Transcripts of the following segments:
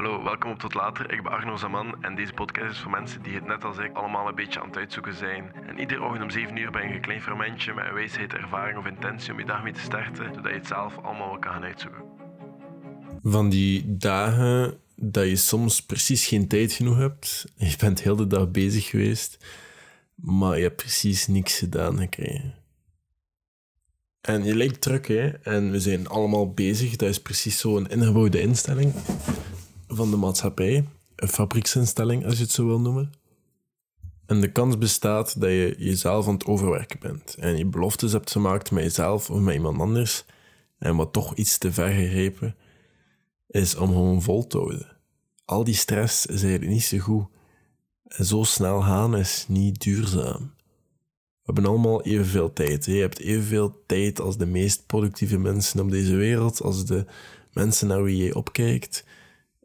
Hallo, welkom op Tot Later. Ik ben Arno Zaman en deze podcast is voor mensen die het net als ik allemaal een beetje aan het uitzoeken zijn. En iedere ochtend om 7 uur ben je een klein fermentje met een wijsheid, ervaring of intentie om je dag mee te starten, zodat je het zelf allemaal wel kan gaan uitzoeken. Van die dagen dat je soms precies geen tijd genoeg hebt. Je bent heel de dag bezig geweest, maar je hebt precies niks gedaan gekregen. En je lijkt druk, hè? En we zijn allemaal bezig. Dat is precies zo'n ingebouwde instelling van de maatschappij. Een fabrieksinstelling, als je het zo wil noemen. En de kans bestaat dat je jezelf aan het overwerken bent. En je beloftes hebt gemaakt met jezelf of met iemand anders. En wat toch iets te ver gegrepen is om gewoon vol te houden. Al die stress is eigenlijk niet zo goed. En zo snel gaan is niet duurzaam. We hebben allemaal evenveel tijd. Je hebt evenveel tijd als de meest productieve mensen op deze wereld, als de mensen naar wie je opkijkt.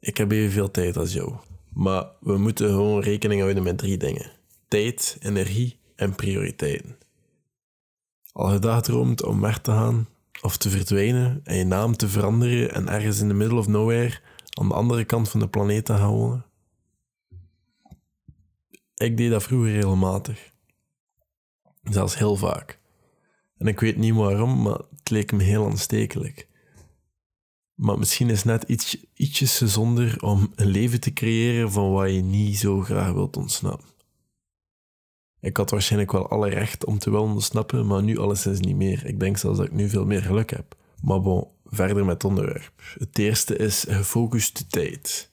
Ik heb evenveel tijd als jou. Maar we moeten gewoon rekening houden met drie dingen: tijd, energie en prioriteiten. Al je gedroomd om weg te gaan of te verdwijnen en je naam te veranderen en ergens in de middle of nowhere aan de andere kant van de planeet te gaan wonen? Ik deed dat vroeger regelmatig. Zelfs heel vaak. En ik weet niet waarom, maar het leek me heel aanstekelijk. Maar misschien is net iets, ietsjes gezonder om een leven te creëren van wat je niet zo graag wilt ontsnappen. Ik had waarschijnlijk wel alle recht om te willen ontsnappen, maar nu alleszins niet meer. Ik denk zelfs dat ik nu veel meer geluk heb. Maar bon, verder met het onderwerp. Het eerste is gefocuste tijd.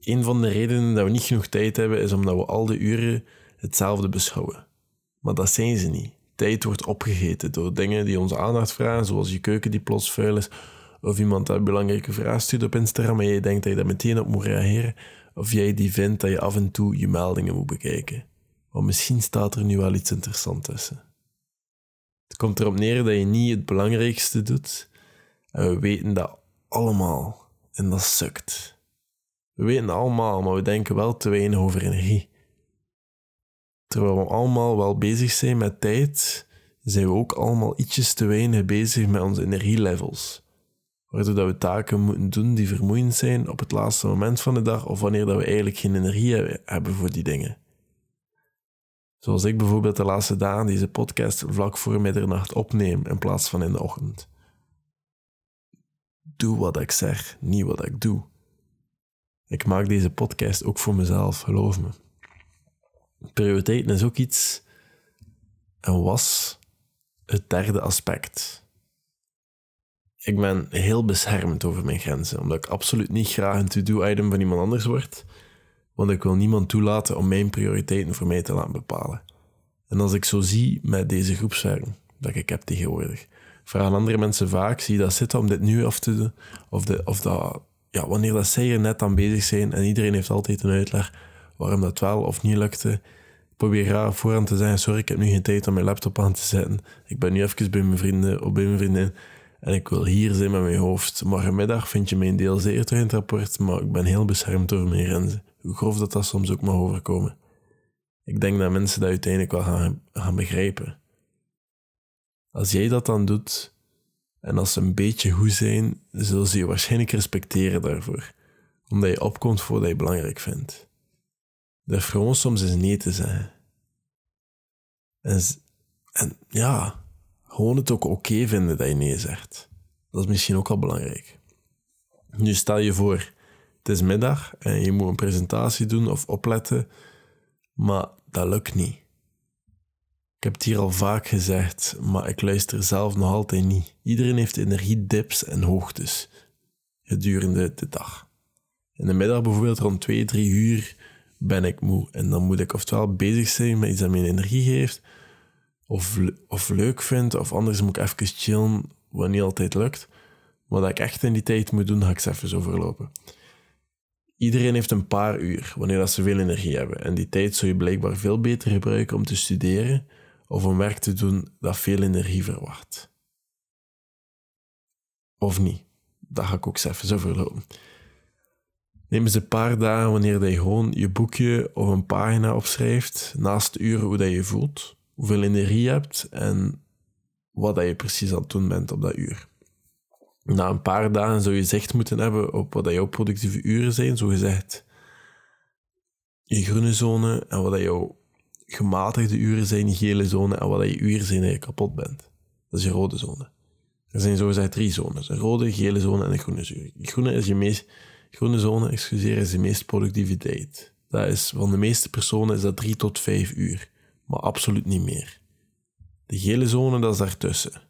Een van de redenen dat we niet genoeg tijd hebben, is omdat we al de uren hetzelfde beschouwen. Maar dat zijn ze niet. Tijd wordt opgegeten door dingen die onze aandacht vragen, zoals je keuken die plots vuil is, of iemand dat een belangrijke vraag stuurt op Instagram en je denkt dat je daar meteen op moet reageren, of jij die vindt dat je af en toe je meldingen moet bekijken. Want misschien staat er nu wel iets interessants tussen. Het komt erop neer dat je niet het belangrijkste doet, en we weten dat allemaal, en dat sukt. We weten allemaal, maar we denken wel te weinig over energie. Terwijl we allemaal wel bezig zijn met tijd, zijn we ook allemaal ietsjes te weinig bezig met onze energielevels. Waardoor we taken moeten doen die vermoeiend zijn op het laatste moment van de dag of wanneer dat we eigenlijk geen energie hebben voor die dingen. Zoals ik bijvoorbeeld de laatste dagen deze podcast vlak voor middernacht opneem in plaats van in de ochtend. Doe wat ik zeg, niet wat ik doe. Ik maak deze podcast ook voor mezelf, geloof me. Prioriteiten is ook iets en was het derde aspect. Ik ben heel beschermd over mijn grenzen, omdat ik absoluut niet graag een to-do-item van iemand anders word, want ik wil niemand toelaten om mijn prioriteiten voor mij te laten bepalen. En als ik zo zie met deze groepswerking dat ik heb tegenwoordig, vragen andere mensen vaak, zie je dat zitten om dit nu af te doen, of, de, of dat, ja, wanneer dat zij er net aan bezig zijn en iedereen heeft altijd een uitleg waarom dat wel of niet lukte, probeer graag voorhand te zeggen, sorry, ik heb nu geen tijd om mijn laptop aan te zetten. Ik ben nu even bij mijn vrienden of bij mijn vriendin en ik wil hier zijn met mijn hoofd. Morgenmiddag vind je mijn deel zeer rapport, maar ik ben heel beschermd door mijn grenzen. Hoe grof dat dat soms ook mag overkomen. Ik denk dat mensen dat uiteindelijk wel gaan, gaan begrijpen. Als jij dat dan doet, en als ze een beetje goed zijn, zullen ze je waarschijnlijk respecteren daarvoor. Omdat je opkomt voor wat je belangrijk vindt. Dat gewoon soms is nee te zeggen. En, en ja, gewoon het ook oké vinden dat je nee zegt. Dat is misschien ook al belangrijk. Nu stel je voor, het is middag en je moet een presentatie doen of opletten, maar dat lukt niet. Ik heb het hier al vaak gezegd, maar ik luister zelf nog altijd niet. Iedereen heeft energiedips en hoogtes gedurende de dag. In de middag bijvoorbeeld rond 2, 3 uur ben ik moe. En dan moet ik oftewel bezig zijn met iets dat mij energie geeft, of, of leuk vind, of anders moet ik even chillen, wat niet altijd lukt. Wat ik echt in die tijd moet doen, ga ik ze even zo verlopen. Iedereen heeft een paar uur wanneer dat ze veel energie hebben. En die tijd zou je blijkbaar veel beter gebruiken om te studeren of om werk te doen dat veel energie verwacht. Of niet. Dat ga ik ook eens even zo verlopen. Neem eens een paar dagen wanneer je gewoon je boekje of een pagina opschrijft, naast de uren hoe dat je voelt, hoeveel energie je hebt en wat dat je precies aan het doen bent op dat uur. Na een paar dagen zou je zicht moeten hebben op wat jouw productieve uren zijn, zogezegd je groene zone en wat jouw gematigde uren zijn, je gele zone en wat je uren zijn dat je kapot bent. Dat is je rode zone. Er zijn zogezegd drie zones. Een rode, gele zone en een groene zone. Groene, is je meest, groene zone excuseer, is de meeste productiviteit. Dat is, van de meeste personen is dat drie tot vijf uur. Maar absoluut niet meer. De gele zone, dat is daartussen.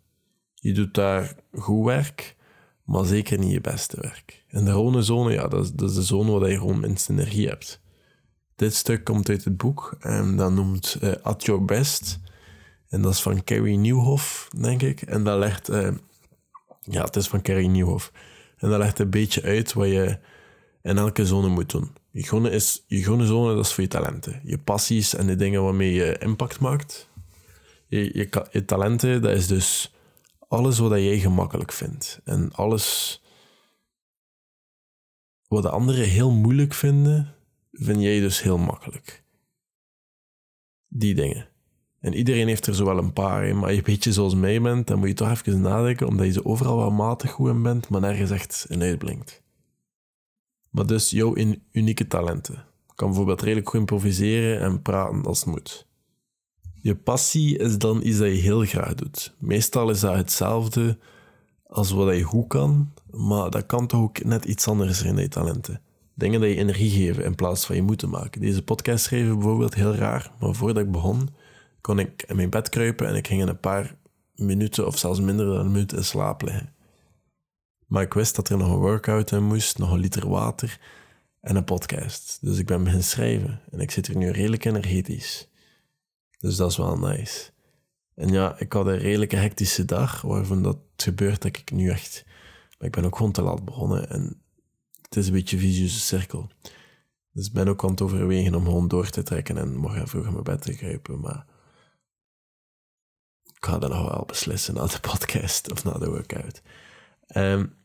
Je doet daar goed werk, maar zeker niet je beste werk. En de rode zone, ja, dat is, de zone waar je gewoon minste energie hebt. Dit stuk komt uit het boek en dat noemt uh, At Your Best. En dat is van Carrie Nieuwhof, denk ik. En dat legt... Uh, ja, het is van Carrie Nieuwhof. En dat legt een beetje uit wat je in elke zone moet doen. Je groene, is, je groene zone, dat is voor je talenten. Je passies en de dingen waarmee je impact maakt. Je, je, talenten, dat is dus alles wat jij gemakkelijk vindt. En alles wat de anderen heel moeilijk vinden, vind jij dus heel makkelijk. Die dingen. En iedereen heeft er zo wel een paar in, maar je een beetje zoals mij bent, dan moet je toch even nadenken, omdat je ze overal wel matig goed in bent, maar nergens echt in uitblinkt. Maar dus jouw unieke talenten. Kan bijvoorbeeld redelijk goed improviseren en praten als het moet. Je passie is dan iets dat je heel graag doet. Meestal is dat hetzelfde als wat je goed kan, maar dat kan toch ook net iets anders zijn dan je talenten. Dingen dat je energie geven in plaats van je moeten maken. Deze podcast schrijven bijvoorbeeld heel raar, maar voordat ik begon, kon ik in mijn bed kruipen en ik ging in een paar minuten of zelfs minder dan een minuut in slaap liggen. Maar ik wist dat er nog een workout in moest, nog een liter water en een podcast. Dus ik ben beginnen schrijven en ik zit hier nu redelijk energetisch. Dus dat is wel nice. En ja, ik had een redelijke hectische dag, waarvan dat gebeurt dat ik nu echt... Maar ik ben ook gewoon te laat begonnen en het is een beetje een visieuze cirkel. Dus ik ben ook aan het overwegen om gewoon door te trekken en morgen vroeg in mijn bed te kruipen, maar ik ga dat nog wel beslissen na de podcast of na de workout. Um,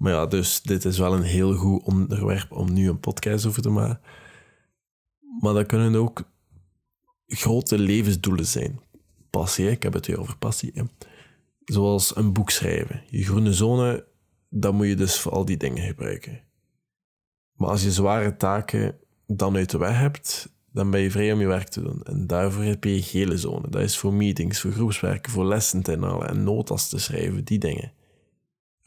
maar ja, dus dit is wel een heel goed onderwerp om nu een podcast over te maken. Maar dat kunnen ook grote levensdoelen zijn. Passie, ik heb het weer over passie. Zoals een boek schrijven. Je groene zone, dat moet je dus voor al die dingen gebruiken. Maar als je zware taken dan uit de weg hebt, dan ben je vrij om je werk te doen. En daarvoor heb je gele zone. Dat is voor meetings, voor groepswerken, voor lessen te inhalen en notas te schrijven, die dingen.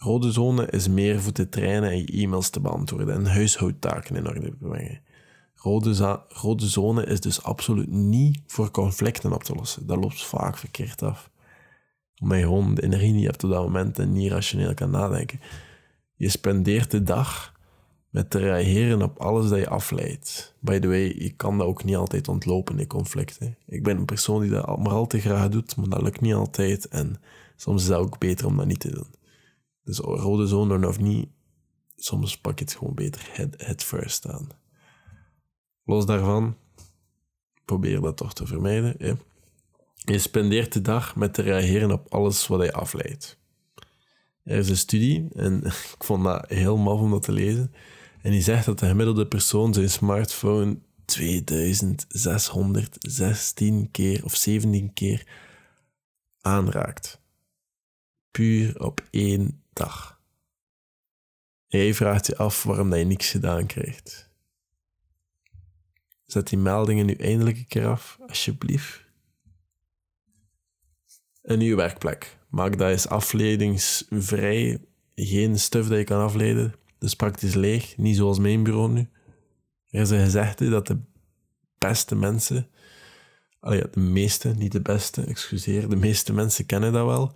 Rode zone is meer voor te trainen en je e-mails te beantwoorden en huishoudtaken in orde brengen. Rode, zone is dus absoluut niet voor conflicten op te lossen. Dat loopt vaak verkeerd af. Omdat je gewoon de energie niet hebt op dat moment en niet rationeel kan nadenken. Je spendeert de dag met te reageren op alles dat je afleidt. By the way, je kan dat ook niet altijd ontlopen in conflicten. Ik ben een persoon die dat maar al te graag doet, maar dat lukt niet altijd. En soms is het ook beter om dat niet te doen. Dus rode zone of niet, soms pak je het gewoon beter head, head first aan. Los daarvan, probeer dat toch te vermijden. Hè? Je spendeert de dag met te reageren op alles wat je afleidt. Er is een studie, en ik vond dat heel maf om dat te lezen. En die zegt dat de gemiddelde persoon zijn smartphone 2616 keer of 17 keer aanraakt. Puur op één dag. Jij vraagt je af waarom dat je niks gedaan krijgt. Zet die meldingen nu eindelijk een keer af, alsjeblieft. En uw werkplek. Maak dat eens afleidingsvrij. Geen stuf dat je kan afleiden. Dus praktisch leeg. Niet zoals mijn bureau nu. Er is een gezegde dat de beste mensen... Allee, de meeste, niet de beste, excuseer. De meeste mensen kennen dat wel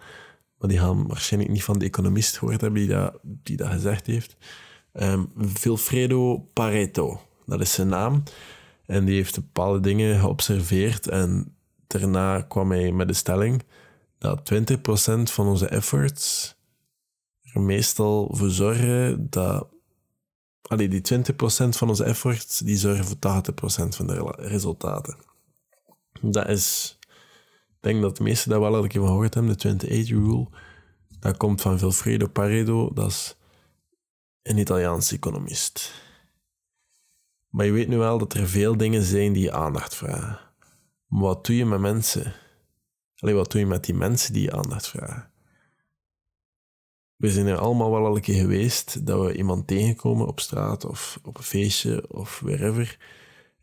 maar die gaan waarschijnlijk niet van de economist gehoord hebben die dat, die dat gezegd heeft. Um, Vilfredo Pareto, dat is zijn naam. En die heeft bepaalde dingen geobserveerd en daarna kwam hij met de stelling dat 20% van onze efforts er meestal voor zorgen dat... Allee, die 20% van onze efforts die zorgen voor 80% van de resultaten. Dat is denk dat de meesten dat wel al keer van gehoord hebben, de 28 Rule. Dat komt van Vilfredo Pareto, dat is een Italiaanse economist. Maar je weet nu wel dat er veel dingen zijn die je aandacht vragen. Maar wat doe je met mensen? Alleen wat doe je met die mensen die je aandacht vragen? We zijn er allemaal wel al een keer geweest dat we iemand tegenkomen op straat of op een feestje of wherever.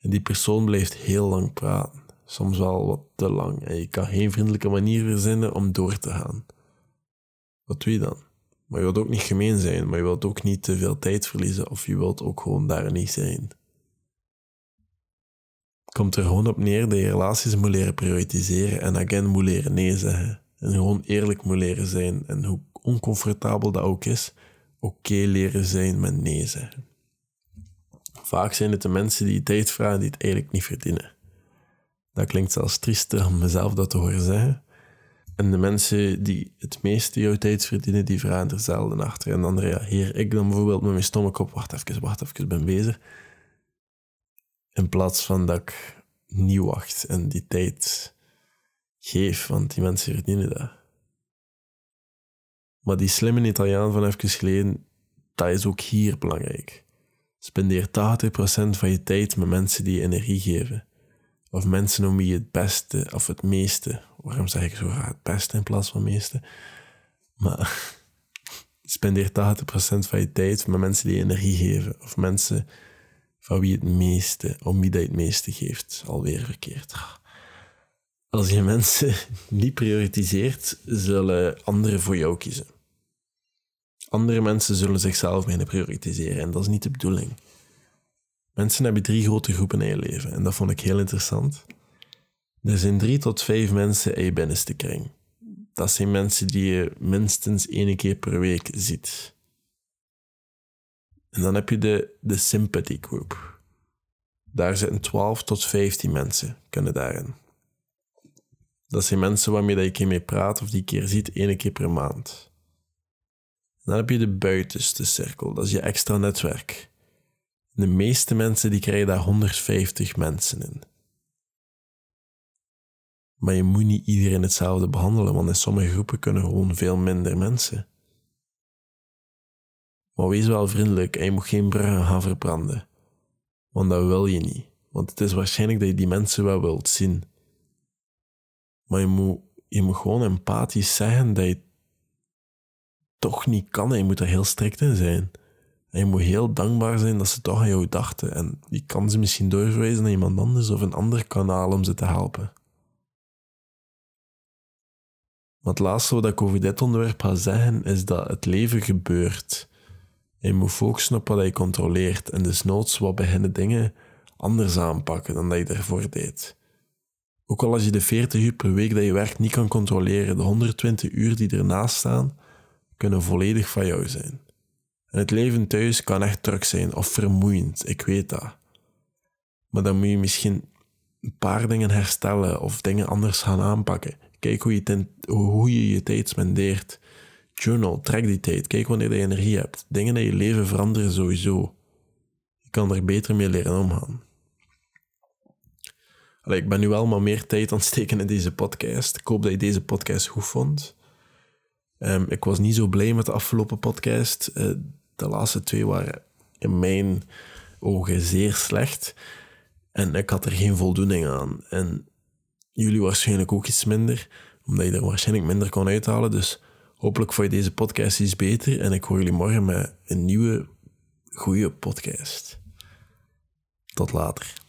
En die persoon blijft heel lang praten. Soms wel wat te lang. En je kan geen vriendelijke manier verzinnen om door te gaan. Wat doe je dan? Maar je wilt ook niet gemeen zijn, maar je wilt ook niet te veel tijd verliezen of je wilt ook gewoon daar niet zijn. Komt er gewoon op neer dat je relaties moet leren prioritiseren en again moet leren nee zeggen. En gewoon eerlijk moet leren zijn en hoe oncomfortabel dat ook is, oké leren zijn met nee zeggen. Vaak zijn het de mensen die tijd vragen die het eigenlijk niet verdienen. Dat klinkt zelfs triester om mezelf dat te horen zeggen. En de mensen die het meeste jouw tijd verdienen, die vragen er zelden achter. En dan reageer ik dan bijvoorbeeld met mijn stomme kop, wacht even, wacht even, ben bezig. In plaats van dat ik niet wacht en die tijd geef, want die mensen verdienen dat. Maar die slimme Italiaan van even geleden, dat is ook hier belangrijk. Spendeer 80% van je tijd met mensen die je energie geven. Of mensen om wie je het beste of het meeste, waarom zeg ik zo graag het beste in plaats van meeste? Maar spendeer 80% van je tijd met mensen die energie geven. Of mensen van wie het meeste, om wie dat het meeste geeft. Alweer verkeerd. Als je mensen niet prioritiseert, zullen anderen voor jou kiezen. Andere mensen zullen zichzelf beginnen prioritiseren en dat is niet de bedoeling. Mensen hebben drie grote groepen in je leven en dat vond ik heel interessant. Er zijn drie tot vijf mensen in je binnenste kring. Dat zijn mensen die je minstens één keer per week ziet. En dan heb je de, de sympathy group. Daar zitten 12 tot 15 mensen, kunnen daarin. Dat zijn mensen waarmee je een keer mee praat of die keer ziet, één keer per maand. Dan heb je de buitenste cirkel, dat is je extra netwerk. De meeste mensen die krijgen daar 150 mensen in. Maar je moet niet iedereen hetzelfde behandelen, want in sommige groepen kunnen gewoon veel minder mensen. Maar wees wel vriendelijk en je moet geen bruggen gaan verbranden. Want dat wil je niet. Want het is waarschijnlijk dat je die mensen wel wilt zien. Maar je moet, je moet gewoon empathisch zeggen dat je toch niet kan en je moet er heel strikt in zijn. En je moet heel dankbaar zijn dat ze toch aan jou dachten. En je kan ze misschien doorverwijzen naar iemand anders of een ander kanaal om ze te helpen. Maar het laatste wat ik over dit onderwerp ga zeggen is dat het leven gebeurt. En je moet focussen op wat je controleert en dus noods wat beginnen dingen anders aanpakken dan dat je ervoor deed. Ook al als je de 40 uur per week dat je werkt niet kan controleren, de 120 uur die ernaast staan, kunnen volledig van jou zijn. En het leven thuis kan echt druk zijn of vermoeiend, ik weet dat. Maar dan moet je misschien een paar dingen herstellen of dingen anders gaan aanpakken. Kijk hoe je, hoe je je tijd spendeert. Journal, trek die tijd. Kijk wanneer je energie hebt. Dingen in je leven veranderen sowieso. Je kan er beter mee leren omgaan. Ik ben nu wel maar meer tijd aan het steken in deze podcast. Ik hoop dat je deze podcast goed vond. Um, ik was niet zo blij met de afgelopen podcast. Uh, de laatste twee waren in mijn ogen zeer slecht. En ik had er geen voldoening aan. En jullie waarschijnlijk ook iets minder, omdat je er waarschijnlijk minder kon uithalen. Dus hopelijk vond je deze podcast iets beter. En ik hoor jullie morgen met een nieuwe, goede podcast. Tot later.